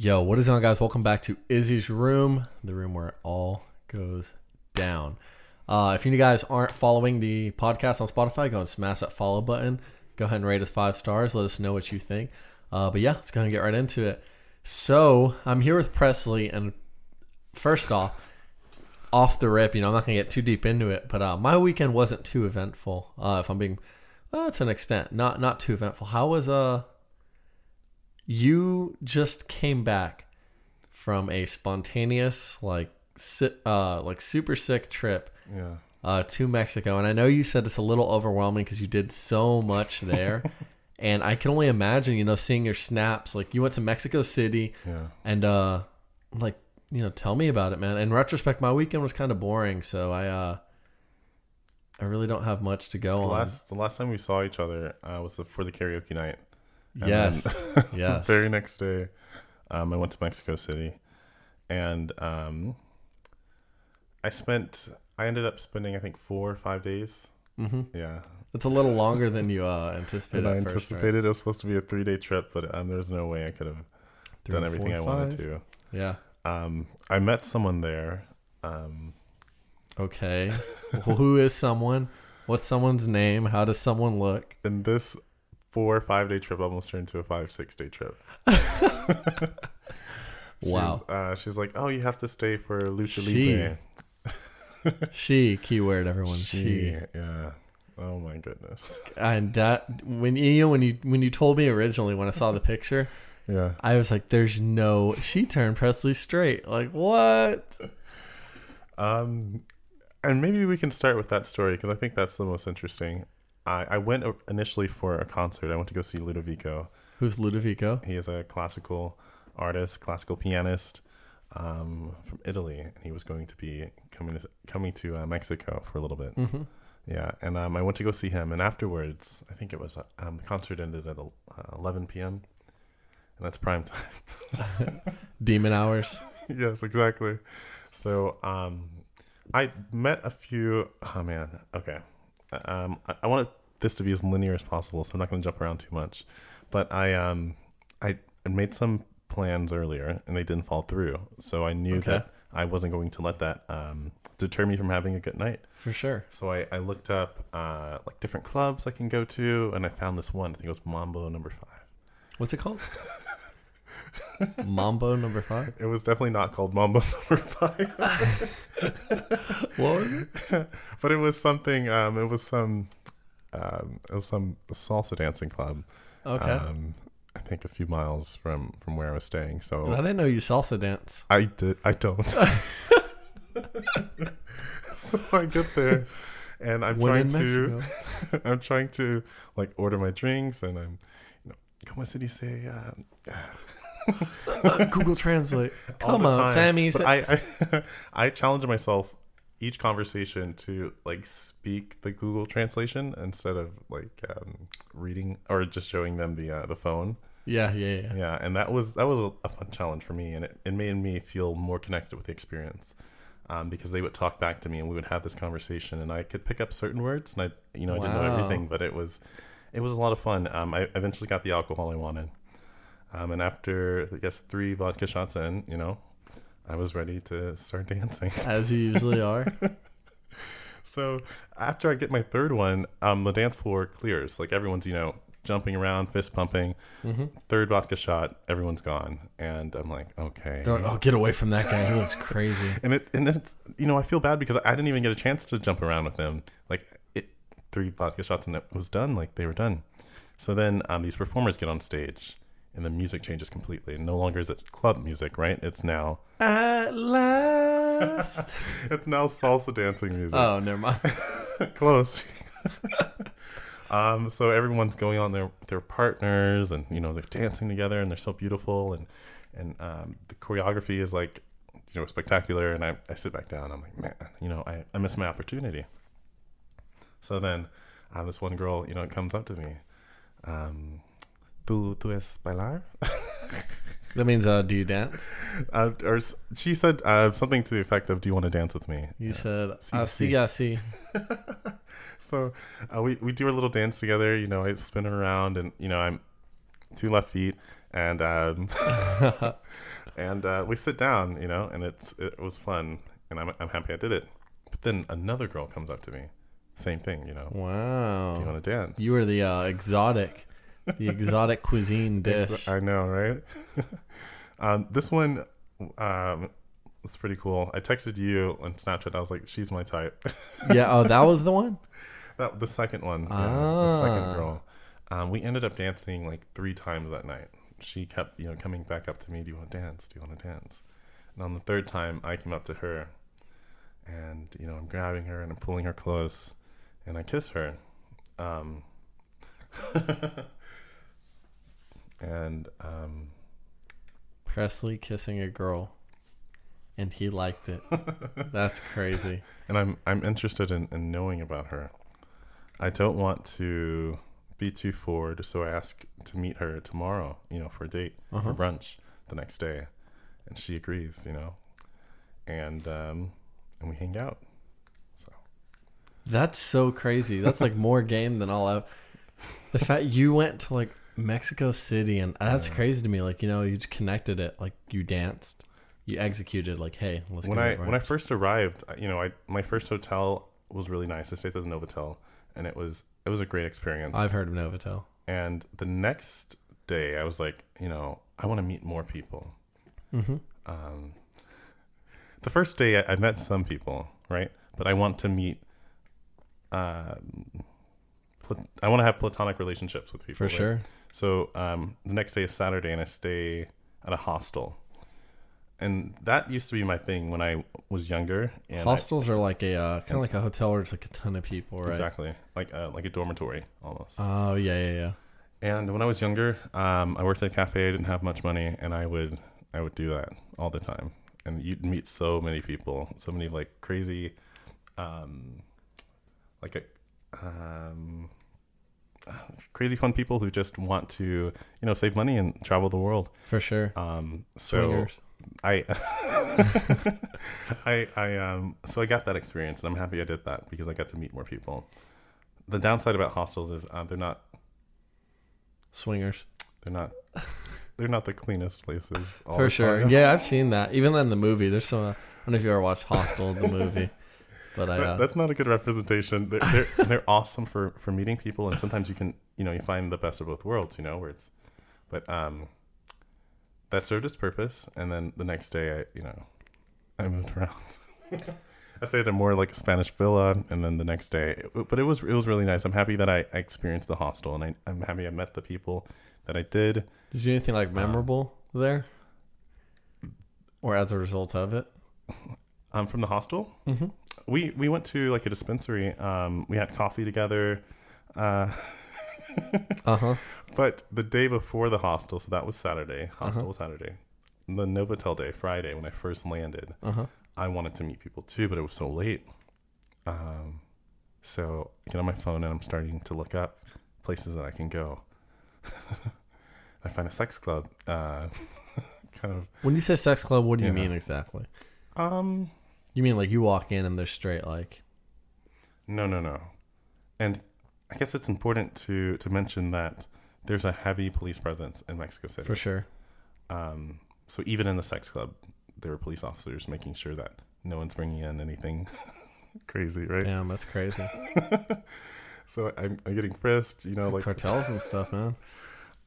Yo, what is going on, guys? Welcome back to Izzy's Room, the room where it all goes down. Uh, if you guys aren't following the podcast on Spotify, go and smash that follow button. Go ahead and rate us five stars. Let us know what you think. Uh, but yeah, let's go ahead and get right into it. So I'm here with Presley, and first off, off the rip, you know, I'm not gonna get too deep into it, but uh, my weekend wasn't too eventful. Uh, if I'm being, well, to an extent, not not too eventful. How was uh? You just came back from a spontaneous, like, si- uh, like super sick trip Yeah. uh, to Mexico, and I know you said it's a little overwhelming because you did so much there, and I can only imagine, you know, seeing your snaps. Like you went to Mexico City, Yeah. and uh, like you know, tell me about it, man. In retrospect, my weekend was kind of boring, so I uh, I really don't have much to go The on. last the last time we saw each other uh, was for the karaoke night. And yes, yes. the very next day, um, I went to Mexico City, and um, I spent. I ended up spending I think four or five days. hmm Yeah, It's a little longer than you uh, anticipated. I at first, right? anticipated it was supposed to be a three day trip, but um, there's no way I could have Three, done everything four, I wanted to. Yeah. Um, I met someone there. Um, Okay. well, who is someone? What's someone's name? How does someone look? and this four five day trip almost turned into a five six day trip. She Wow. was, uh, she's like, "Oh, you have to stay for Lucha She. Libre." She, keyword everyone. She. She, yeah. Oh my goodness. And that when you know when you when you told me originally when I saw the picture, Yeah. I was like, "There's no." She turned Presley straight. Like what? Um, and maybe we can start with that story because I think that's the most interesting. I, I went initially for a concert. I went to go see Ludovico. Who's Ludovico? He is a classical artist, classical pianist um, from Italy, and he was going to be coming to, coming to uh, Mexico for a little bit. hmm Yeah, and um, I went to go see him, and afterwards, I think it was uh, um, the concert ended at uh, 11 p.m. and that's prime time. Demon hours. yes, exactly. So um, I met a few. Oh man, okay. Um, I, I want this to be as linear as possible, so I'm not going to jump around too much. But I um, I I made some plans earlier, and they didn't fall through. So I knew Okay. that I wasn't going to let that um, deter me from having a good night. For sure. So I, I looked up uh, like different clubs I can go to, and I found this one. I think it was Mambo Number Five. What's it called? Mambo number five. It was definitely not called Mambo Number Five. What was it? but it was something. Um, it was some. Um, it was some salsa dancing club. Okay. Um, I think a few miles from from where I was staying. So I didn't know you salsa dance. I did. I don't. so I get there, and I'm When trying to. I'm trying to like order my drinks, and I'm, you know, como se dice? Uh, Google Translate. Come on. Sammy. But I, I, I challenge myself each conversation to like speak the Google translation instead of like um, reading or just showing them the uh, the phone. yeah, yeah, yeah. Yeah, and that was that was a, fun challenge for me, and it, it made me feel more connected with the experience. Um, because they would talk back to me and we would have this conversation and I could pick up certain words and I you know I didn't know everything but it was it was a lot of fun. Um, I eventually got the alcohol I wanted. Um, and after I guess three vodka shots in, you know, I was ready to start dancing. As you usually are. so after I get my third one, um, the dance floor clears. Like everyone's, you know, jumping around, fist pumping. hmm Third vodka shot, everyone's gone, and I'm like, okay. Like, oh, get away from that guy. He looks crazy. And it and it's you know I feel bad because I didn't even get a chance to jump around with them. Like it, three vodka shots and it was done. Like they were done. So then um, these performers get on stage, and the music changes completely. No longer is it club music, right? It's now At last. it's now salsa dancing music. oh, never mind. Close. um, so everyone's going on their their partners, and you know they're dancing together, and they're so beautiful, and and um, the choreography is like you know spectacular. And I, I sit back down. I'm like, man, you know, I, I missed my opportunity. So then, uh, this one girl, you know, comes up to me. Um, ¿Tú, tú es bailar? That means, uh, do you dance? Uh, or she said uh, something to the effect of, "Do you want to dance with me?" You said, I see. see, I see. so uh, we we do a little dance together. You know, I spin her around, and you know, I'm two left feet, and um, and uh, we sit down, you know, and it's it was fun, and I'm I'm happy I did it. But then another girl comes up to me, same thing, you know. Wow. Do you want to dance? You were the uh, exotic, the exotic cuisine dish. I know, right? um, this one um, was pretty cool. I texted you on Snapchat. I was like, "She's my type." yeah. Oh, that was the one. that the second one, yeah, the second Ah. girl. Um, we ended up dancing like three times that night. She kept, you know, coming back up to me. Do you want to dance? Do you want to dance? And on the third time, I came up to her, and you know, I'm grabbing her and I'm pulling her close, and I kiss her. Um, and um, Presley kissing a girl, and he liked it. That's crazy. and I'm I'm interested in, in knowing about her. I don't want to be too forward, so I ask to meet her tomorrow, you know, for a date Uh-huh. for brunch the next day, and she agrees, you know, and um, and we hang out. So That's so crazy. That's like more game than all out. The fact you went to like Mexico City and that's Yeah. crazy to me. Like you know, you just connected it. Like you danced, you executed. Like hey, let's when go I when I first arrived, you know, I my first hotel was really nice. I stayed at the Novotel, and it was it was a great experience. I've heard of Novotel. and the next day, I was like, you know, I want to meet more people. Mm-hmm. um, the first day I, I met some people, right? But I want to meet. Plat- I want to have platonic relationships with people For right? sure. So um, the next day is Saturday, and I stay at a hostel, and that used to be my thing when I was younger. And I- Hostels are like a uh, kind of like a hotel where it's like a ton of people, right? exactly like uh, like a dormitory almost. Oh yeah, yeah, yeah. And when I was younger, um, I worked at a cafe. I didn't have much money, and I would I would do that all the time. And you'd meet so many people, so many like crazy, um, like a um, crazy fun people who just want to you know save money and travel the world. For sure. Um, so Swingers. I, I, I, um, so I got that experience, and I'm happy I did that because I got to meet more people. The downside about hostels is uh, they're not Swingers. they're not. They're not the cleanest places. all For sure. time. Yeah, I've seen that. Even in the movie, there's some. Uh, I don't know if you ever watched Hostel, the movie, but I. Uh, that's not a good representation. They're, they're they're awesome for for meeting people, and sometimes you can you know you find the best of both worlds. You know where it's, but um, that served its purpose. And then the next day, I you know, I moved around. I stayed at more like a Spanish villa, and then the next day, but it was it was really nice. I'm happy that I, I experienced the hostel, and I, I'm happy I met the people that I did. Did you do anything like memorable there, or as a result of it? I'm um, from the hostel, Mm-hmm. We we went to like a dispensary. Um, we had coffee together. Uh, Uh huh. But the day before the hostel, so that was Saturday. Hostel Uh-huh. was Saturday. The Novotel day, Friday, when I first landed, Uh huh. I wanted to meet people too, but it was so late. Um, so I get on my phone and I'm starting to look up places that I can go. I find a sex club. Uh, kind of. When you say sex club, what do you Yeah. mean exactly? Um, You mean like you walk in and they're straight like? no, no, no. And I guess it's important to to mention that there's a heavy police presence in Mexico City. For sure. Um, so even in the sex club, there were police officers making sure that no one's bringing in anything crazy, right? Damn, that's crazy. So I'm, I'm getting frisked, you know, like Cartels and stuff, man.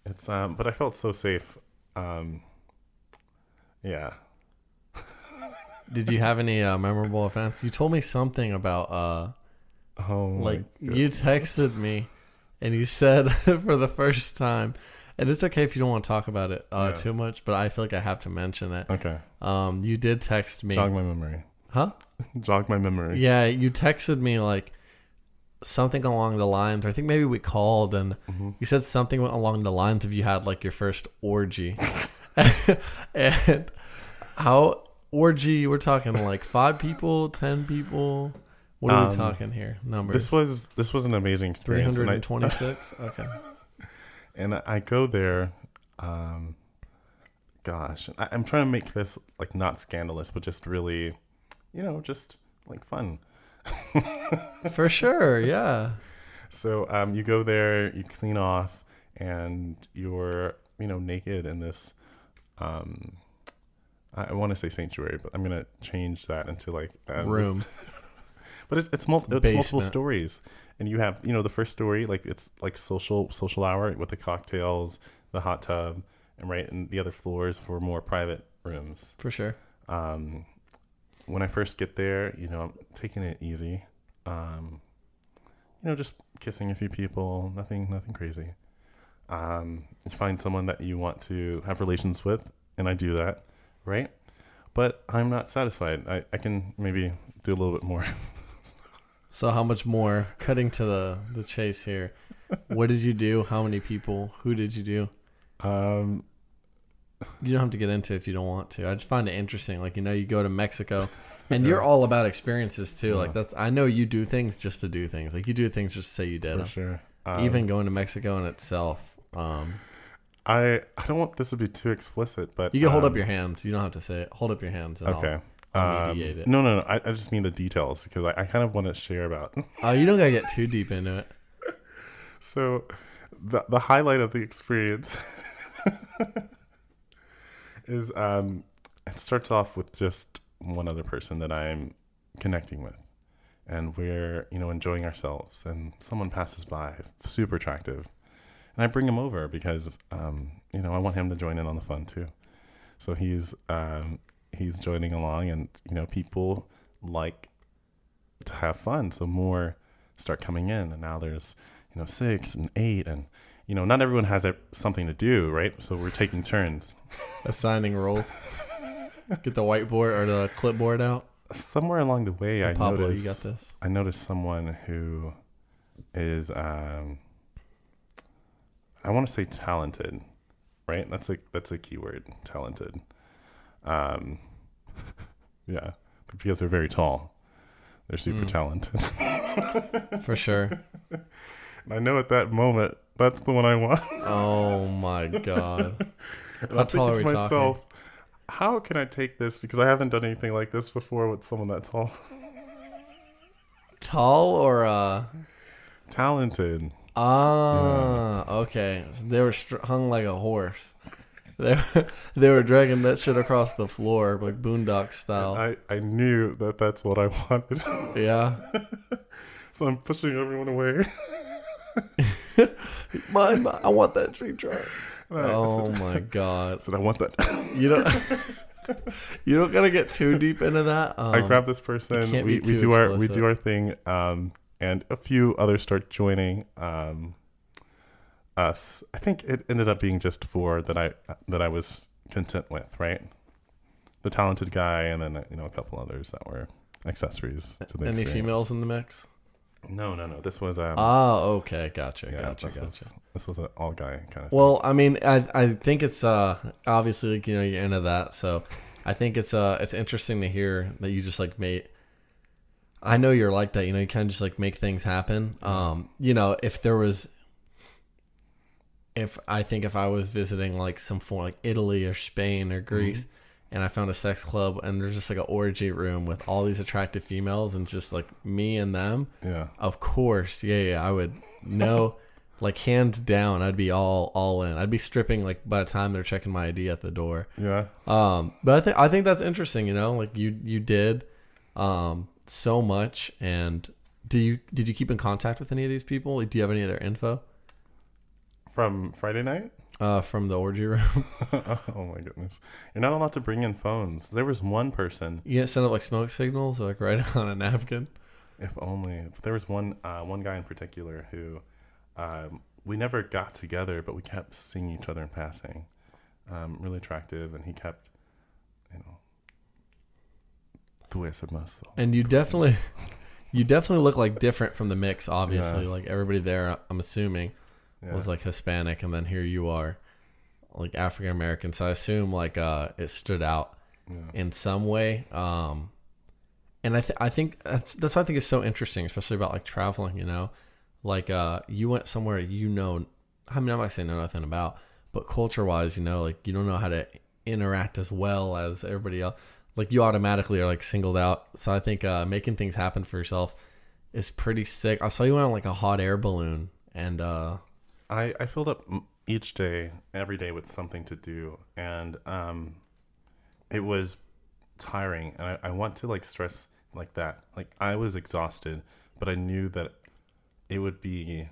It's um, but I felt so safe. Um, yeah. Did you have any uh, memorable events? You told me something about uh Oh, like you texted me and you said for the first time and it's okay if you don't want to talk about it uh, Yeah. too much but i feel like i have to mention it Okay, um you did text me jog my memory. huh Jog my memory. yeah you texted me like something along the lines or i think maybe we called and Mhm. you said something along the lines of you had like your first orgy and how orgy we're talking like five people ten people what are we Um, talking here numbers This was this was an amazing experience. 326 okay and I, go there. Um, gosh, I, I'm trying to make this like not scandalous, but just really, you know, just like fun. For sure, yeah. So um, you go there, you clean off, and you're you know naked in this. Um, I, want to say sanctuary, but I'm gonna change that into like this- Room. but it's it's, it's multiple stories, and you have you know the first story like it's like social social hour with the cocktails, the hot tub, and right, and the other floors for more private rooms. For sure. Um, when I first get there, you know, I'm taking it easy. Um, you know, just kissing a few people, nothing nothing crazy. Um, you find someone that you want to have relations with, and I do that, right? But I'm not satisfied. I, I can maybe do a little bit more. So how much more? Cutting to the the chase here. What did you do? How many people? Who did you do? Um, You don't have to get into it if you don't want to. I just find it interesting. Like you know, you go to Mexico, and you're all about experiences too. Like that's I know you do things just to do things. Like you do things just to say you did for them. sure. Um, Even going to Mexico in itself. Um, I I don't want this to be too explicit, but you can hold up um, your hands. You don't have to say it. Hold up your hands. And Okay. I'll Um, mediate it. no, no, no. I, I just mean the details because I, I kind of want to share about. Oh, you don't gotta get too deep into it. So, the the highlight of the experience is um, it starts off with just one other person that I'm connecting with, and we're you know enjoying ourselves, and someone passes by, super attractive, and I bring him over because um, you know I want him to join in on the fun too. So he's um, he's joining along, and you know people like to have fun, so more start coming in, and now there's you know six and eight, and you know not everyone has a, something to do, right? So we're taking turns. Assigning roles. Get the whiteboard or the clipboard out. Somewhere along the way, I Pablo, noticed you got this. I noticed someone who is um, I want to say talented, right? That's like that's a keyword, talented. Um, yeah, because they're very tall. They're super Mm. talented. For sure. And I know at that moment that's the one I want. Oh my god. And How I'm tall thinking to myself, how can I take this? Because I haven't done anything like this before with someone that tall. Tall or uh Talented. Ah okay. So they were str- hung like a horse. They they were dragging that shit across the floor like boondock style. I, I knew that that's what I wanted. yeah. so I'm pushing everyone away. my, mine, I want that tree trunk. And I, Oh said, my god. I said, I want that. You don't You don't gotta get too deep into that. Um, I grab this person. We, we do our we do our thing. Um, and a few others start joining. Um, us. I think it ended up being just four that I that I was content with. Right. The talented guy, and then you know a couple others that were accessories to the any experience. females in the mix? No, no, no. This was um. Oh, okay, gotcha, yeah, gotcha, this gotcha. was this was an all guy kind of. Well, I mean, I I think it's uh obviously like you know you're into that, so I think it's uh it's interesting to hear that you just like made. I know you're like that, you know. You kind of just like make things happen. Um, you know, if there was, if I think if I was visiting like some form like Italy or Spain or Greece, and I found a sex club and there's just like an orgy room with all these attractive females and just like me and them, Yeah. of course, yeah, yeah, I would know, like hands down, I'd be all all in. I'd be stripping like by the time they're checking my ID at the door. Yeah. Um, but I think I think that's interesting. You know, like you you did, um, so much. And do you did you keep in contact with any of these people? Do you have any of their info From Friday night. uh, from the orgy room? oh my goodness. You're not allowed to bring in phones. There was one person, you didn't send up like smoke signals, like right on a napkin. if only. But there was one uh, one guy in particular who um, we never got together, but we kept seeing each other in passing. Um, really attractive, and he kept, you know, es hermoso. And you definitely, you definitely look like different from the mix. Obviously, Yeah. like everybody there, I'm assuming. Yeah. was like Hispanic, and then here you are, like African American. So I assume like uh, it stood out yeah. in some way. Um, and I th- I think that's that's what I think is so interesting, especially about like traveling. You know, like uh, you went somewhere you know. I mean, I'm not saying know nothing about, but culture wise, you know, like you don't know how to interact as well as everybody else. Like you automatically are like singled out. So I think uh, making things happen for yourself is pretty sick. I saw you went on like a hot air balloon, and uh, I, I filled up each day, every day with something to do. And um, it was tiring. And I, I want to like stress like that. Like I was exhausted, but I knew that it would be.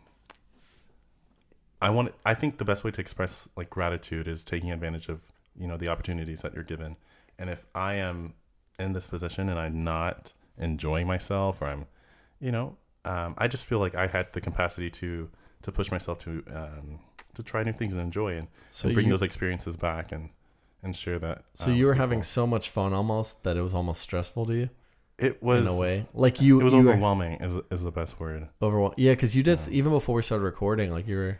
I want. I think the best way to express like gratitude is taking advantage of you know the opportunities that you're given. And if I am in this position and I'm not enjoying myself, or I'm, you know, um, I just feel like I had the capacity to to push myself to um, to try new things and enjoy and, So and bring you, those experiences back and and share that. so um, you were having people. so much fun almost that it was almost stressful to you it was in a way. Like you, it was you were overwhelming is is the best word. overwhelmed. Yeah, because you did Yeah. even before we started recording. Like you were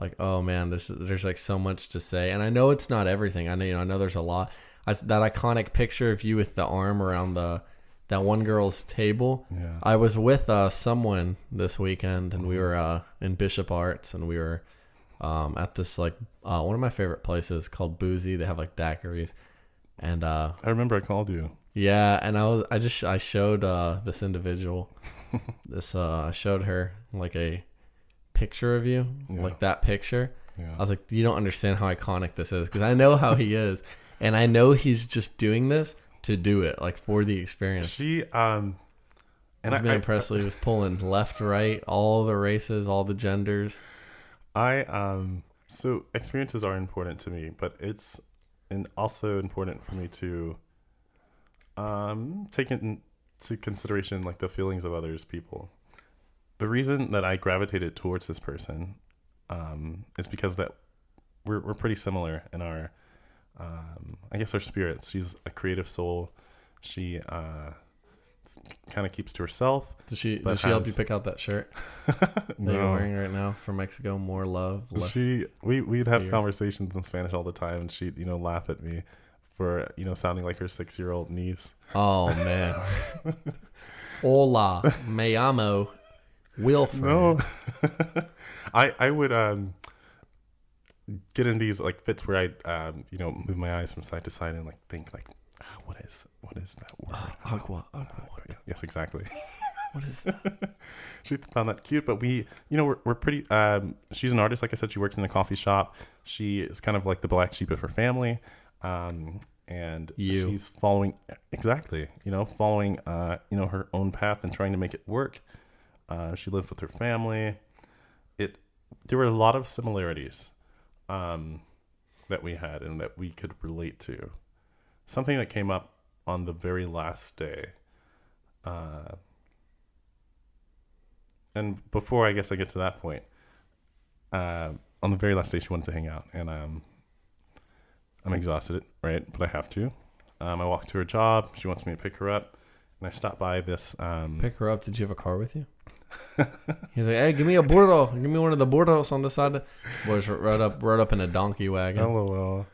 like, oh man, this is, there's like so much to say, and I know it's not everything. I know you know I know there's a lot. I, that iconic picture of you with the arm around the that one girl's table. Yeah. I was with uh, someone this weekend, and we were uh, in Bishop Arts, and we were um, at this like uh, one of my favorite places called Boozy. They have like daiquiris, and uh, I remember I called you. yeah, and I was I just I showed uh, this individual this uh, I showed her like a picture of you, Yeah. like that picture. Yeah. I was like, you don't understand how iconic this is because I know how he is, and I know he's just doing this to do it, like for the experience. She um and This I, man I, Presley was pulling left, right, all the races, all the genders. I um so experiences are important to me, but it's and also important for me to um take into consideration like the feelings of others people. The reason that I gravitated towards this person um is because that we're we're pretty similar in our I guess her spirit. She's a creative soul. She uh kind of keeps to herself. Does she? Did she help you pick out that shirt that you're wearing right now from Mexico? More love. Less. She we we'd have fear. conversations in Spanish all the time, and she'd you know laugh at me for you know sounding like her six year old niece. oh man. Hola, me llamo Wilfred. No, I I would um get in these like fits where I um you know move my eyes from side to side and like think like ah, what is what is that word? Agua, agua. Yes, exactly. What is that? she found that cute, but we, you know, we're, we're pretty. Um, she's an artist, like I said. She works in a coffee shop. She is kind of like the black sheep of her family, um, and You. she's following exactly, you know, following, uh, you know, her own path and trying to make it work. Uh, she lives with her family. It there were a lot of similarities um, that we had and that we could relate to. Something that came up on the very last day. Uh, and before I guess I get to that point, uh, on the very last day, she wanted to hang out, and um, I'm exhausted, right? But I have to. Um, I walk to her job. She wants me to pick her up, and I stop by this. Um, Pick her up. Did you have a car with you? He's like, hey, give me a burro. Give me one of the burros on the side. Boys rode up, rode up in a donkey wagon. LOL.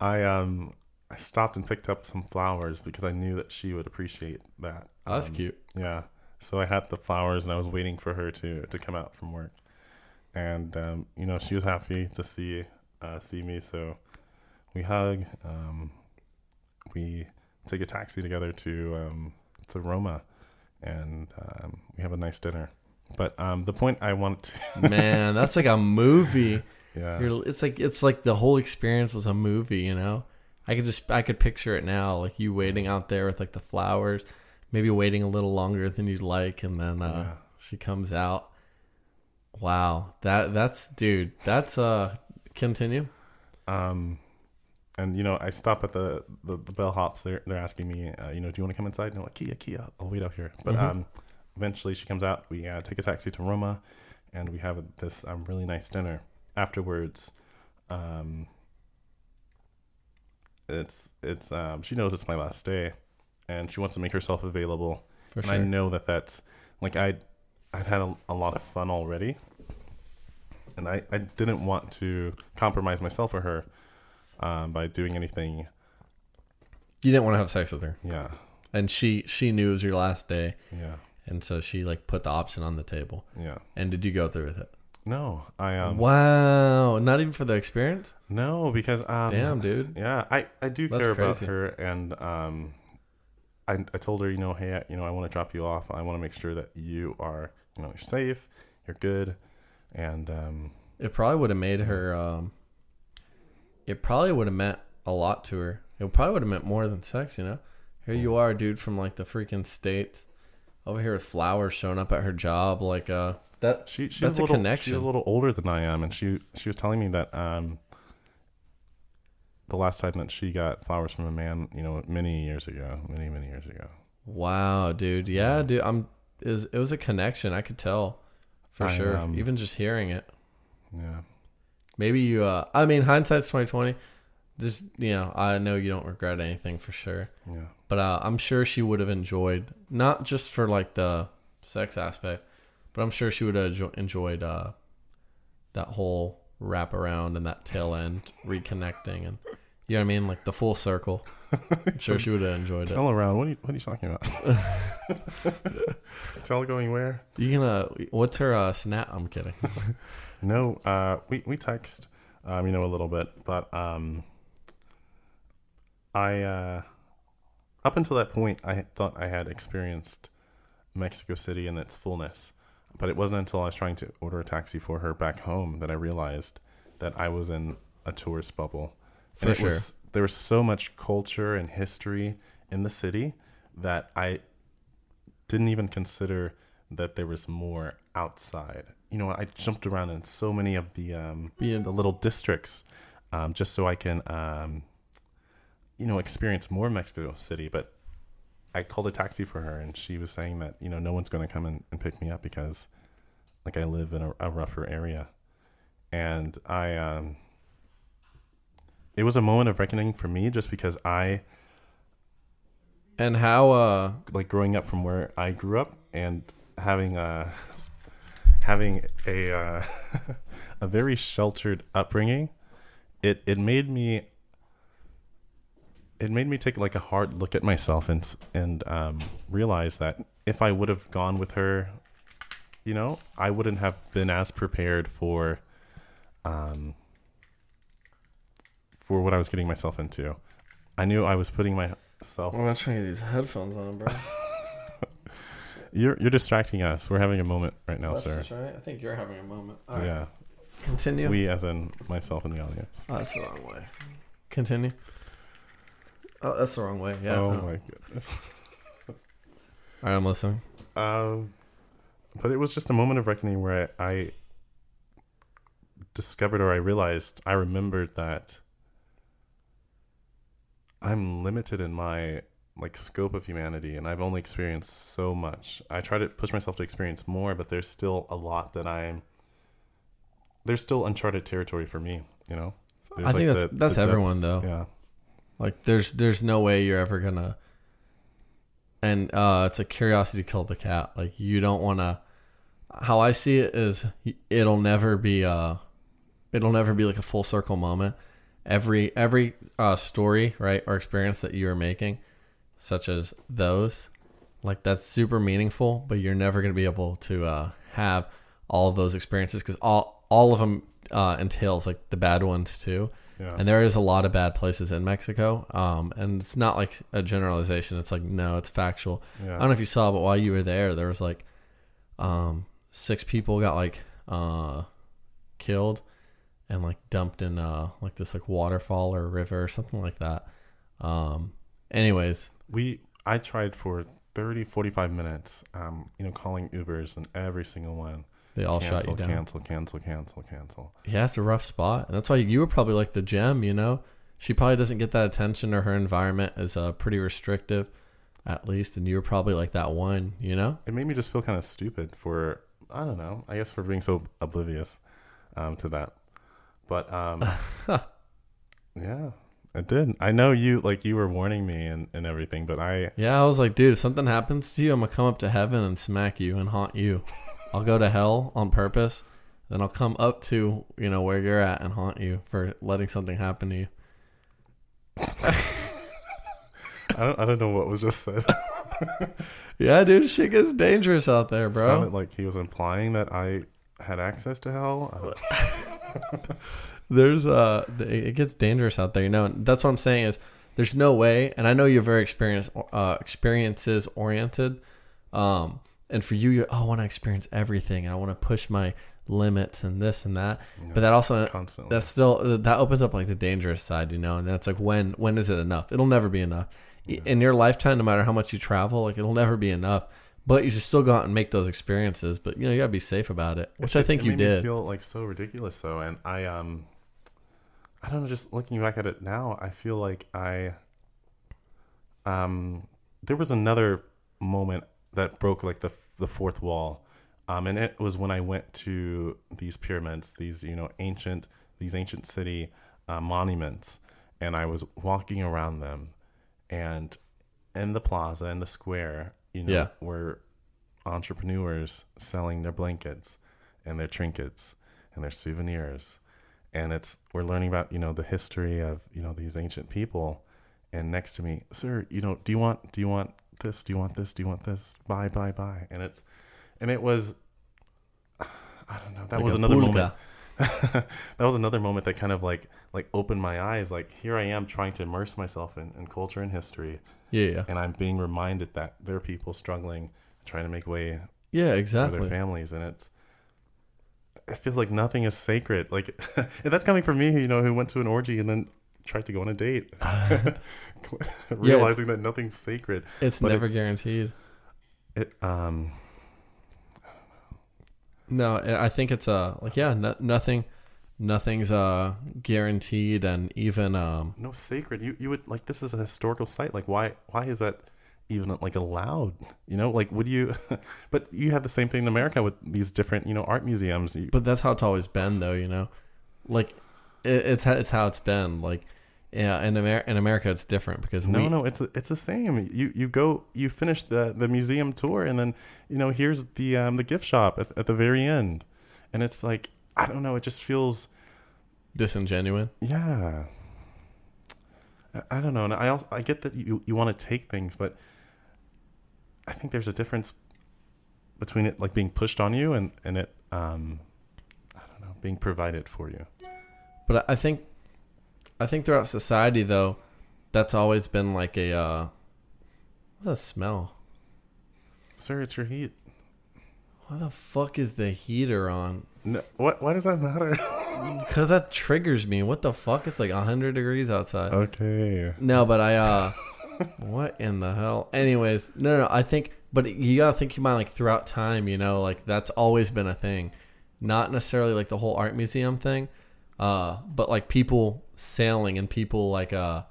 I um, I stopped and picked up some flowers because I knew that she would appreciate that. Oh, that's Um, cute. Yeah. So I had the flowers, and I was waiting for her to to come out from work, and um, you know she was happy to see uh, see me. So we hug. Um, we take a taxi together to um, to Roma, and um, we have a nice dinner. But um, the point I want to, Man, that's like a movie. yeah, You're, it's like it's like the whole experience was a movie. You know, I could just I could picture it now, like you waiting out there with like the flowers, maybe waiting a little longer than you'd like, and then uh, Yeah. she comes out. Wow, that that's dude. That's uh, continue. Um, and you know, I stop at the the, the bellhops. They're they're asking me, uh, you know, do you want to come inside? And I'm like, Kia, Kia, I'll wait out here. But Mhm. um, eventually she comes out. We uh, take a taxi to Roma, and we have this um really nice dinner. Afterwards, um, it's it's um she knows it's my last day, and she wants to make herself available. For and I know that that's like I I'd had a, a lot of fun already, and I I didn't want to compromise myself or her um, by doing anything. You didn't want to have sex with her, Yeah, and she she knew it was your last day, yeah, and so she like put the option on the table. yeah. And did you go through with it? No, I um wow, not even for the experience. no because um Damn, dude. yeah I I do That's care crazy. about her and um I I told her you know hey you know I want to drop you off I want to make sure that you are you know you're safe you're good and um it probably would have made her. Um, it probably would have meant a lot to her. It probably would have meant more than sex. You know, here you are, dude, from like the freaking states, over here with flowers showing up at her job. Like, uh, that She she's That's a a little connection. she's a little older than I am, and she she was telling me that um the last time that she got flowers from a man, you know, many years ago, many many years ago. Wow, dude. Yeah, dude. I'm. Is it was a connection. I could tell, for I, sure. um, Even just hearing it. Yeah, Maybe you. uh I mean, hindsight's twenty twenty. Just you know, I know you don't regret anything for sure. yeah, But uh, I'm sure she would have enjoyed not just for like the sex aspect, but I'm sure she would have enjoyed uh that whole wrap around and that tail end reconnecting and you know what I mean, like the full circle. I'm sure she would have enjoyed it. tell around. What are you what are you talking about? tell going where? You gonna? What's her uh, snap? I'm kidding. No, uh, we we text, um, you know, a little bit, but um, I uh, up until that point, I thought I had experienced Mexico City in its fullness, but it wasn't until I was trying to order a taxi for her back home that I realized that I was in a tourist bubble. For and it sure. was there was so much culture and history in the city that I didn't even consider that there was more outside. You know, I jumped around in so many of the um, Being- the little districts um, just so I can, um, you know, experience more Mexico City. But I called a taxi for her, and she was saying that you know no one's going to come and, and pick me up because, like, I live in a, a rougher area, and I. Um, it was a moment of reckoning for me, just because I And how? uh like growing up from where I grew up and having a having a uh, a very sheltered upbringing, it it made me it made me take like a hard look at myself and and um, realize that if I would have gone with her, you know, I wouldn't have been as prepared for um for what I was getting myself into. I knew I was putting myself I'm trying to get these headphones on, bro. You're you're distracting us. We're having a moment right now, That's sir. right. I think you're having a moment. All right. Yeah, Continue. we as in myself and the audience. oh, that's the wrong way. Continue. Oh, that's the wrong way. Yeah. oh no. my goodness. All right, I'm listening. Um, but it was just a moment of reckoning where I, I discovered or I realized I remembered that I'm limited in my like scope of humanity and I've only experienced so much. I try to push myself to experience more, but there's still a lot that I'm there's still uncharted territory for me, you know? There's I think that's- the- that's the everyone, depths. though. Yeah. Like, there's there's no way you're ever gonna. And uh, it's a curiosity killed the cat. Like, you don't want to. How I see it is, it'll never be uh, it'll never be like a full circle moment. Every every uh, story, right, or experience that you are making, such as those, like that's super meaningful. But you're never gonna be able to uh, have all of those experiences because all all of them uh, entails like the bad ones too. Yeah. And there is a lot of bad places in Mexico. Um, and it's not like a generalization. It's like no, it's factual. yeah. I don't know if you saw, but while you were there, there was like um, six people got like uh, killed and like dumped in uh, like this like waterfall or river or something like that. Um, anyways, we i tried for 30 45 minutes um you know calling ubers and every single one they all shot you down. cancel cancel cancel cancel Yeah, it's a rough spot, and that's why you were probably like the gem. You know, she probably doesn't get that attention, or her environment is uh, pretty restrictive, at least, and you were probably like that one. You know. it made me just feel kind of stupid for i don't know i guess for being so oblivious um to that but um yeah it did i know you like you were warning me and, and everything but i Yeah, I was like, dude, if something happens to you, I'm gonna come up to heaven and smack you and haunt you. I'll go to hell on purpose, then I'll come up to you know where you're at and haunt you for letting something happen to you. i don't, I don't know what was just said Yeah, dude, shit gets dangerous out there, It bro. sounded like he was implying that i had access to hell there's uh it gets dangerous out there you know and that's what i'm saying is there's no way and i know you're very experience uh experiences oriented um and for you you're oh i want to experience everything and i want to push my limits and this and that. Yeah. But that also constantly. that's still that opens up like the dangerous side, you know. And that's like when when is it enough? It'll never be enough Yeah. in your lifetime. No matter how much you travel, like it'll never be enough. But you should still go out and make those experiences. But you know you gotta be safe about it, which I think it you did. feel like so ridiculous though, and I um, I don't know. Just looking back at it now, I feel like I um, there was another moment that broke like the the fourth wall, um, and it was when I went to these pyramids, these you know ancient these ancient city uh, monuments, and I was walking around them, and in the plaza in the square, you know, Yeah. were entrepreneurs selling their blankets and their trinkets and their souvenirs. And it's we're learning about you know the history of you know these ancient people. And next to me sir you know do you want do you want this? Do you want this? Do you want this? Buy buy buy and it's and it was i don't know that Like was another pulga. moment. That was another moment that kind of like like opened my eyes. Like here i am trying to immerse myself in, in culture and history. Yeah, yeah, and i'm being reminded that there are people struggling trying to make way yeah, exactly. for their families. And it's it feels like nothing is sacred. Like that's coming from me you know who went to an orgy and then tried to go on a date realizing that nothing's sacred It's never it's- guaranteed. it um No, I think it's uh like yeah, no, nothing, nothing's uh guaranteed, and even um no sacred you you would like this is a historical site like why why is that even like allowed you know like would you but you have the same thing in america with these different you know art museums But that's how it's always been, though. You know, like it, it's it's how it's been. Like, yeah, in Amer- in America, it's different because No, we, no, it's it's the same. You you go, you finish the the museum tour, and then you know here's the um the gift shop at, at the very end, and it's like I don't know, it just feels disingenuous. yeah. I, I don't know, and I also I get that you you want to take things, but I think there's a difference between it like being pushed on you and and it um I don't know being provided for you. But I I think, I think throughout society, though, that's always been like a uh, what's that smell? Sir, it's your heat. Why the fuck is the heater on? No, what why does that matter? Because that triggers me. What the fuck? It's like hundred degrees outside. okay. No, but I uh what in the hell? Anyways, no no, I think but you gotta think about like throughout time, you know, like that's always been a thing. Not necessarily like the whole art museum thing. Uh but like people sailing and people like uh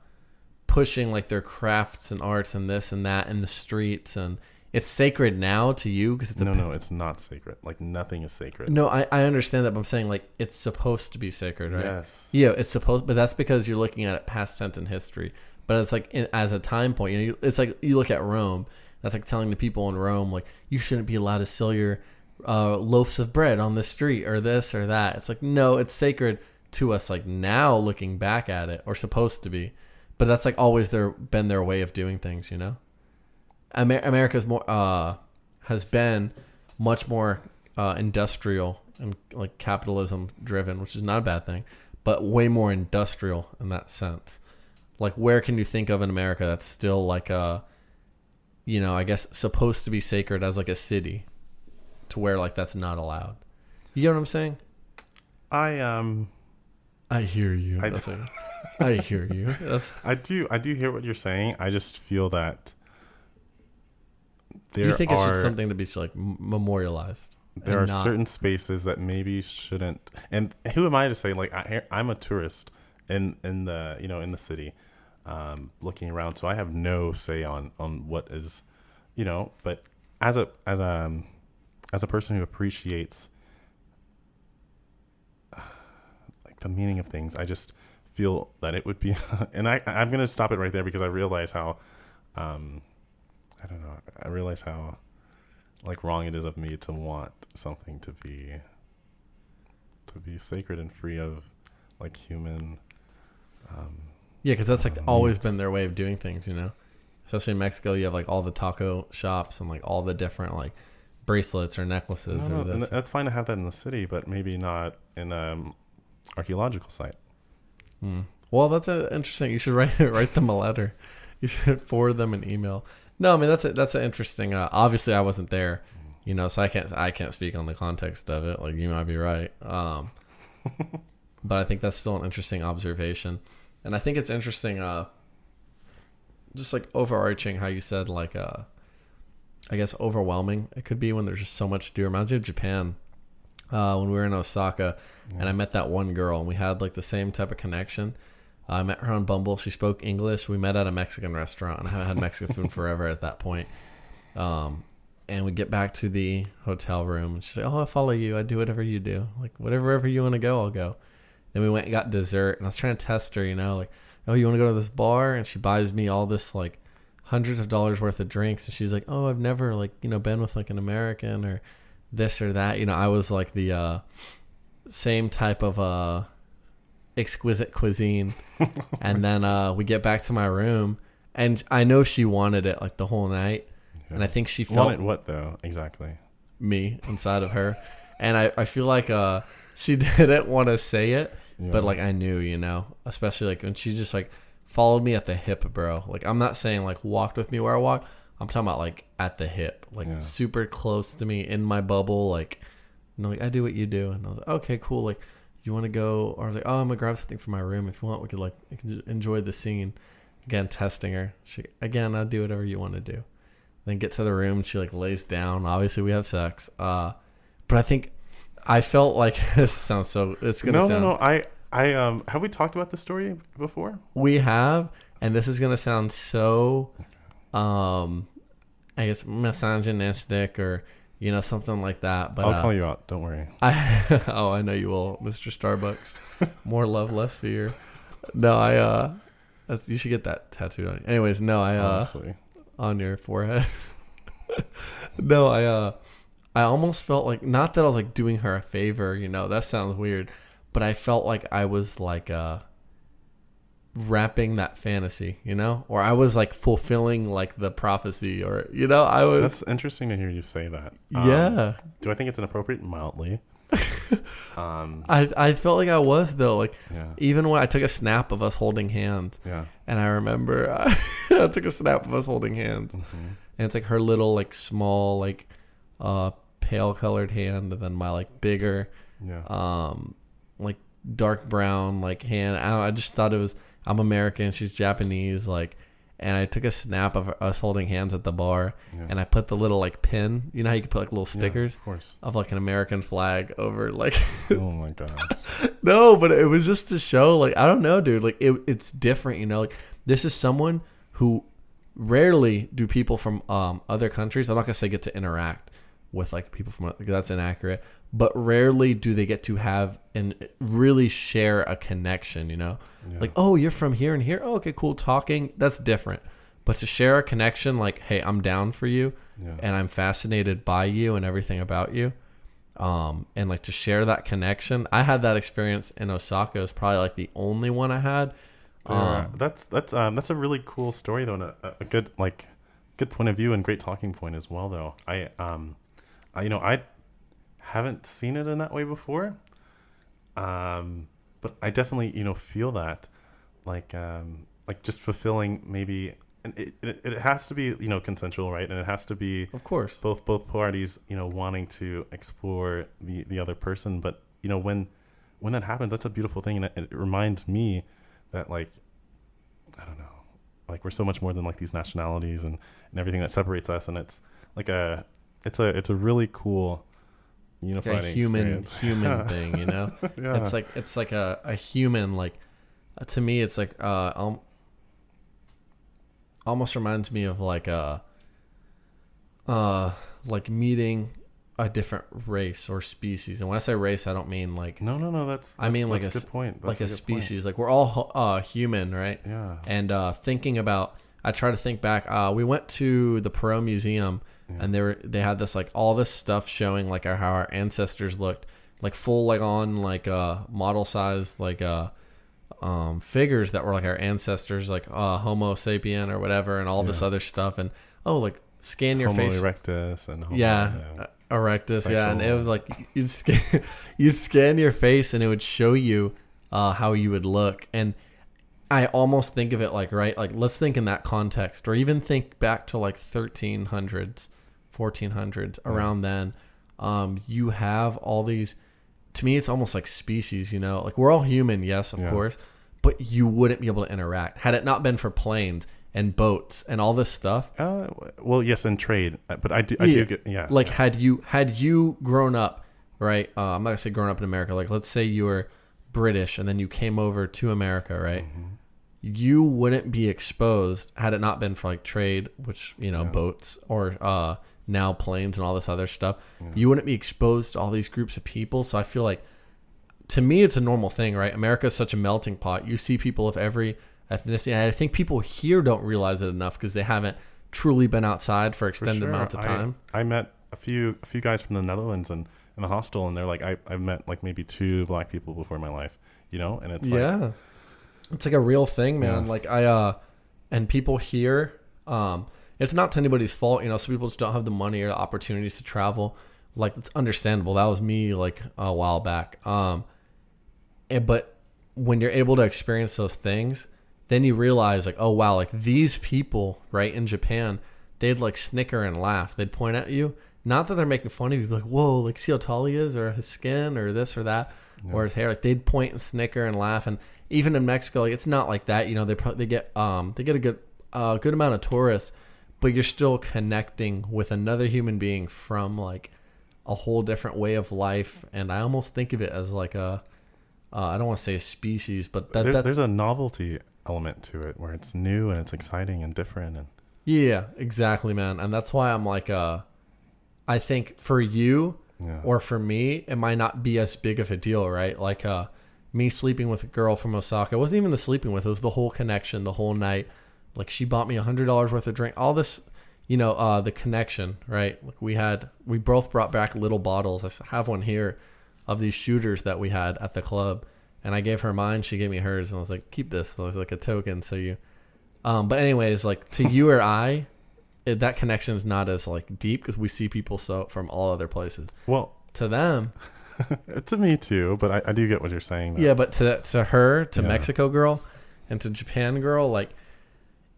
pushing like their crafts and arts and this and that in the streets and it's sacred now to you because it's a No, no, it's not sacred. Like nothing is sacred. no I, I understand that but i'm saying like it's supposed to be sacred right Yes. yeah, it's supposed, but that's because you're looking at it past tense in history. But it's like in, as a time point, you know, you, it's like you look at Rome. That's like telling the people in Rome, like you shouldn't be allowed to sell your uh, loaves of bread on the street or this or that. It's like no, it's sacred to us. Like now, looking back at it, or supposed to be, but that's like always their been their way of doing things. You know, Amer- America's more uh, has been much more uh, industrial and like capitalism driven, which is not a bad thing, but way more industrial in that sense. Like, where can you think of in America that's still like a, you know, I guess supposed to be sacred as like a city, to where like that's not allowed. You know what I'm saying? I um I hear you. I- like- I hear you. That's, I do I do hear what you're saying. I just feel that there you think are it's just something to be like memorialized? there are not- certain spaces that maybe shouldn't. And who am I to say? Like I, I'm a tourist in in the you know in the city, um, looking around, so I have no say on on what is, you know. But as a as a um, as a person who appreciates like the meaning of things, I just feel that it would be. and I I'm gonna stop it right there because I realize how, um, I don't know. I realize how like wrong it is of me to want something to be to be sacred and free of like human um Yeah, because that's like uh, always been their way of doing things, you know. Especially in Mexico, you have like all the taco shops and like all the different like bracelets or necklaces no, or no, this. that's fine to have that in the city but maybe not in um archaeological site Hmm. Well, that's a, interesting. You should write write them a letter. You should forward them an email. No, I mean that's a, that's an interesting. Uh, obviously, I wasn't there, you know, so I can't I can't speak on the context of it. Like you might be right, um, but I think that's still an interesting observation, and I think it's interesting. Uh, just like overarching how you said like uh, I guess overwhelming it could be when there's just so much to do. Reminds me of Japan. Uh, when we were in Osaka, and I met that one girl, and we had like the same type of connection. I met her on Bumble. She spoke English. We met at a Mexican restaurant, and I haven't had Mexican food forever at that point. Um, and we get back to the hotel room, she's like, "Oh, I follow you. I do whatever you do. Like whatever you want to go, I'll go." Then we went and got dessert, and I was trying to test her, you know, like, "Oh, you want to go to this bar?" And she buys me all this like hundreds of dollars worth of drinks, and she's like, "Oh, I've never like you know been with like an American or this or that." You know, I was like the uh, same type of uh, exquisite cuisine, and then uh, we get back to my room, and I know she wanted it like the whole night, and I think she felt Wanted what though? Exactly. me inside of her, and I, I feel like uh she didn't want to say it, Yeah. but like I knew, you know, especially like when she just like followed me at the hip, bro. Like I'm not saying like walked with me where I walked. I'm talking about like at the hip, like Yeah. super close to me in my bubble, like you know, like I do what you do, and I was like, okay, cool. Like you want to go, or I was like, oh, I'm gonna grab something from my room. If you want, we could like enjoy the scene. Again, testing her. She again, I'll do whatever you want to do. Then get to the room. She like lays down. Obviously, we have sex. Uh, but I think I felt like this sounds so. It's gonna No, sound. no, no. I, I, um, have we talked about this story before? We have, and this is gonna sound so, um, I guess misogynistic or you know something like that. But I'll uh, call you out. Don't worry. I oh I know you will, Mr. Starbucks. More love, less fear. No, I uh, that's, you should get that tattooed on you. Anyways, no, I uh, honestly. on your forehead. no, I uh I almost felt like not that I was like doing her a favor, you know, that sounds weird, but I felt like I was like uh wrapping that fantasy, you know? Or I was like fulfilling like the prophecy or you know, I was That's interesting to hear you say that. Um, yeah. Do I think it's inappropriate? Mildly. um. I I felt like I was though, like Yeah. even when I took a snap of us holding hands Yeah. and I remember I took a snap of us holding hands hmm and it's like her little like small like uh pale colored hand and then my like bigger Yeah. um like dark brown like hand I, don't, I just thought it was i'm american she's japanese like and i took a snap of us holding hands at the bar yeah. and i put the little like pin you know how you can put like little Yeah, stickers of course. of like an american flag over like oh my gosh. no but it was just to show like i don't know dude like it, it's different you know like this is someone who rarely do people from um, other countries i'm not gonna say get to interact with like people from that's inaccurate but rarely do they get to have and really share a connection you know Yeah. like oh you're from here and here oh, okay cool talking that's different but to share a connection like hey i'm down for you yeah. and i'm fascinated by you and everything about you um and like to share that connection i had that experience in osaka is probably like the only one i had Yeah, um, that's that's um that's a really cool story though, and a, a good like good point of view and great talking point as well. Though I um, you know I haven't seen it in that way before, um, but I definitely you know feel that like um like just fulfilling maybe and it, it it has to be you know consensual right? And it has to be of course. both both parties you know wanting to explore the the other person. But you know when when that happens that's a beautiful thing. And it, it reminds me that like i don't know like we're so much more than like these nationalities and and everything that separates us. And it's like a it's a it's a really cool like unifying a human experience. human thing you know yeah. it's like it's like a, a human like uh, to me it's like uh um, almost reminds me of like a uh like meeting a different race or species and when i say race i don't mean like no no no that's, I mean, that's- like a good point like a That's good point. species like we're all uh human right yeah and uh thinking about i try to think back uh we went to the perot museum Yeah. and they were they had this like all this stuff showing like our, how our ancestors looked like full like on like uh model size like uh um figures that were like our ancestors like uh homo sapien or whatever and all this other stuff and oh like scan your Homo face. erectus and Homo, yeah, uh, erectus yeah and it was like you'd scan, you'd scan your face and it would show you uh how you would look and I almost think of it like right like let's think in that context or even think back to like 1300s 1400s around then um, you have all these to me it's almost like species you know like we're all human yes of Yeah. course but you wouldn't be able to interact had it not been for planes and boats and all this stuff Uh, well, yes, and trade, uh, but I do, I Yeah. do get, yeah, like had you had you grown up right uh, i'm not gonna say grown up in america like let's say you were british and then you came over to america right Mm-hmm. You wouldn't be exposed had it not been for like trade which you know Yeah. boats or uh now planes and all this other stuff. You wouldn't be exposed to all these groups of people. So i feel like to me it's a normal thing right? America is such a melting pot. You see people of every ethnicity. And i think people here don't realize it enough because they haven't truly been outside for For extended sure. amounts of I- time. I, met a few a few guys from the Netherlands and in the hostel, and they're like, I I've met like maybe two black people before in my life, you know, and it's like, yeah it's like a real thing man. Yeah. like i uh and people here um it's not to anybody's fault you know some people just don't have the money or the opportunities to travel. Like it's understandable. That was me like a while back. Um and, but when you're able to experience those things then you realize like oh wow like these people right in japan they'd like snicker and laugh. They'd point at you. Not that they're making fun of you like whoa like see how tall he is or his skin or this or that or his hair. Like they'd point and snicker and laugh. And even in mexico like it's not like that you know they pro- they get um they get a good uh good amount of tourists but you're still connecting with another human being from like a whole different way of life and i almost think of it as like a uh, i don't want to say a species but that, there- that there's a novelty element to it where it's new and it's exciting and different, and yeah exactly man and that's why i'm like uh i think for you yeah, or for me it might not be as big of a deal right? Like uh me sleeping with a girl from osaka. It wasn't even the sleeping with it was the whole connection the whole night. Like she bought me a hundred dollars worth of drink all this you know uh the connection right? Like we had we both brought back little bottles. I have one here of these shooters that we had at the club. And i gave her mine she gave me hers and i was like keep this. So it was like a token so you um but anyways like to you or i it, that connection is not as like deep because we see people so from all other places. Well, to them to me too, but I, I do get what you're saying. Though. yeah but to to her to Yeah. mexico girl and to japan girl like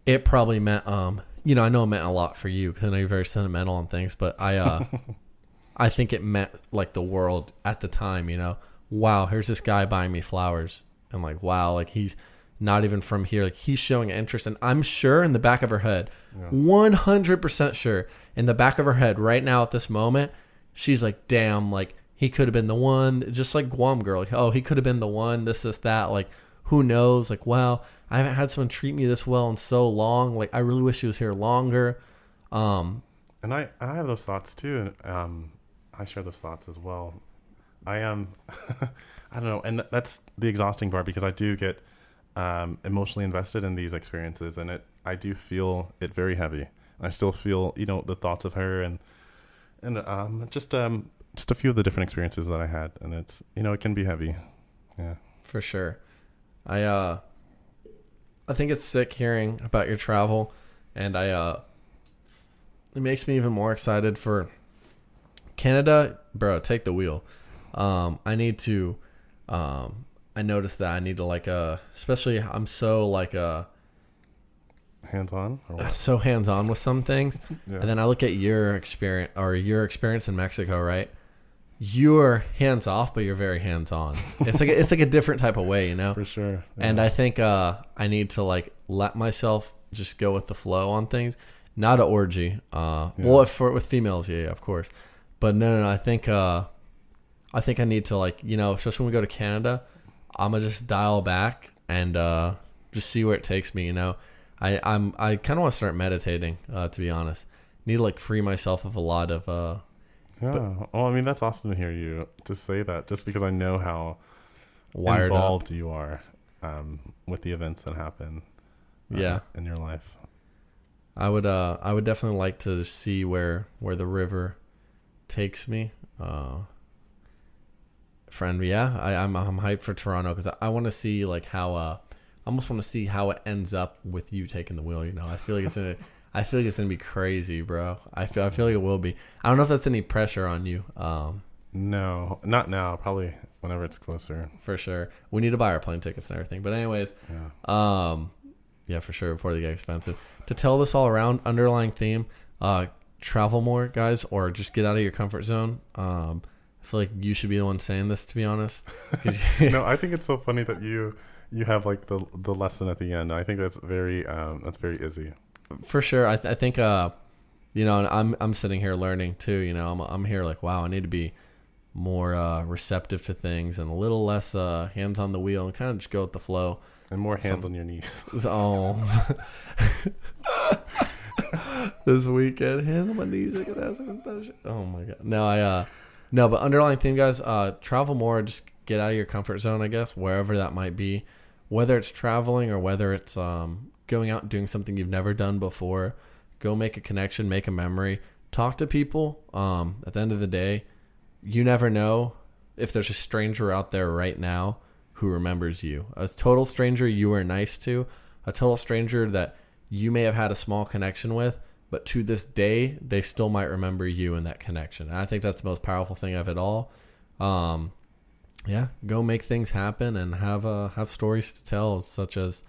it probably meant um you know i know it meant a lot for you because i know you're very sentimental on things but i uh i think it meant like the world at the time you know wow here's this guy buying me flowers and like wow like he's not even from here like he's showing interest and i'm sure in the back of her head Yeah. 100% sure in the back of her head right now at this moment she's like damn like he could have been the one just like guam girl like oh he could have been the one this this that like who knows like wow i haven't had someone treat me this well in so long like i really wish he was here longer um and I, I have those thoughts too, um, I share those thoughts as well. I am, I don't know, and th- that's the exhausting part because I do get um, emotionally invested in these experiences, and it I do feel it very heavy. I still feel you know the thoughts of her and and um, just um just a few of the different experiences that I had, and it's you know it can be heavy. Yeah, for sure i uh i think it's sick hearing about your travel and i uh it makes me even more excited for canada bro take the wheel um i need to um i noticed that i need to like uh especially i'm so like uh hands on. So hands on with some things Yeah. and then I look at your experience or your experience in Mexico, right? You're hands off, but you're very hands on. It's like a, it's like a different type of way, you know. for sure. And I think uh, I need to like let myself just go with the flow on things, not an orgy. Uh, Yeah. Well, if for with females, yeah, yeah, of course. But no, no, no, I think uh, I think I need to like you know, especially when we go to Canada, I'm gonna just dial back and uh, just see where it takes me. You know, I I'm I kind of want to start meditating. Uh, to be honest, need to like free myself of a lot of uh, Yeah. well, I mean, that's awesome to hear you to say that, just because I know how wired up. involved you are um, with the events that happen. uh, Yeah. in your life. I would uh I would definitely like to see where where the river takes me. Uh friend, but yeah, I I'm I'm hyped for Toronto cuz I, I want to see like how uh I almost want to see how it ends up with you taking the wheel, you know. I feel like it's going to I feel like it's going to be crazy, bro. I feel I feel like it will be. I don't know if that's any pressure on you. Um No, not now. Probably whenever it's closer. for sure. We need to buy our plane tickets and everything. But anyways, Yeah. Um, yeah, for sure. Before they get expensive. To tell this all around underlying theme, uh, travel more, guys, or just get out of your comfort zone. Um, I feel like you should be the one saying this, to be honest. no, I think it's so funny that you you have like the the lesson at the end. I think that's very um, that's very easy. For sure, I, th- I think uh, you know, I'm I'm sitting here learning too. You know, I'm I'm here like, wow, I need to be more uh, receptive to things and a little less uh, hands on the wheel and kind of just go with the flow. And more hands on your knees. Oh. this weekend, hands on my knees. Oh my god. No, I uh, no, but underlying theme, guys, uh, travel more. Just get out of your comfort zone, I guess, wherever that might be. Whether it's traveling or whether it's um, going out and doing something you've never done before, go make a connection, make a memory, talk to people. Um, at the end of the day, you never know if there's a stranger out there right now who remembers you. A total stranger you were nice to, a total stranger that you may have had a small connection with, but to this day, they still might remember you in that connection. And I think that's the most powerful thing of it all. Um, yeah, go make things happen and have uh, have stories to tell, such as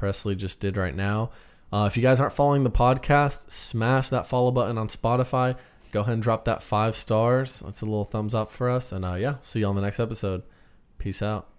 Presley just did right now. Uh, if you guys aren't following the podcast, smash that follow button on Spotify. Go ahead and drop that five stars. That's a little thumbs up for us. And uh, yeah, see you on the next episode. Peace out.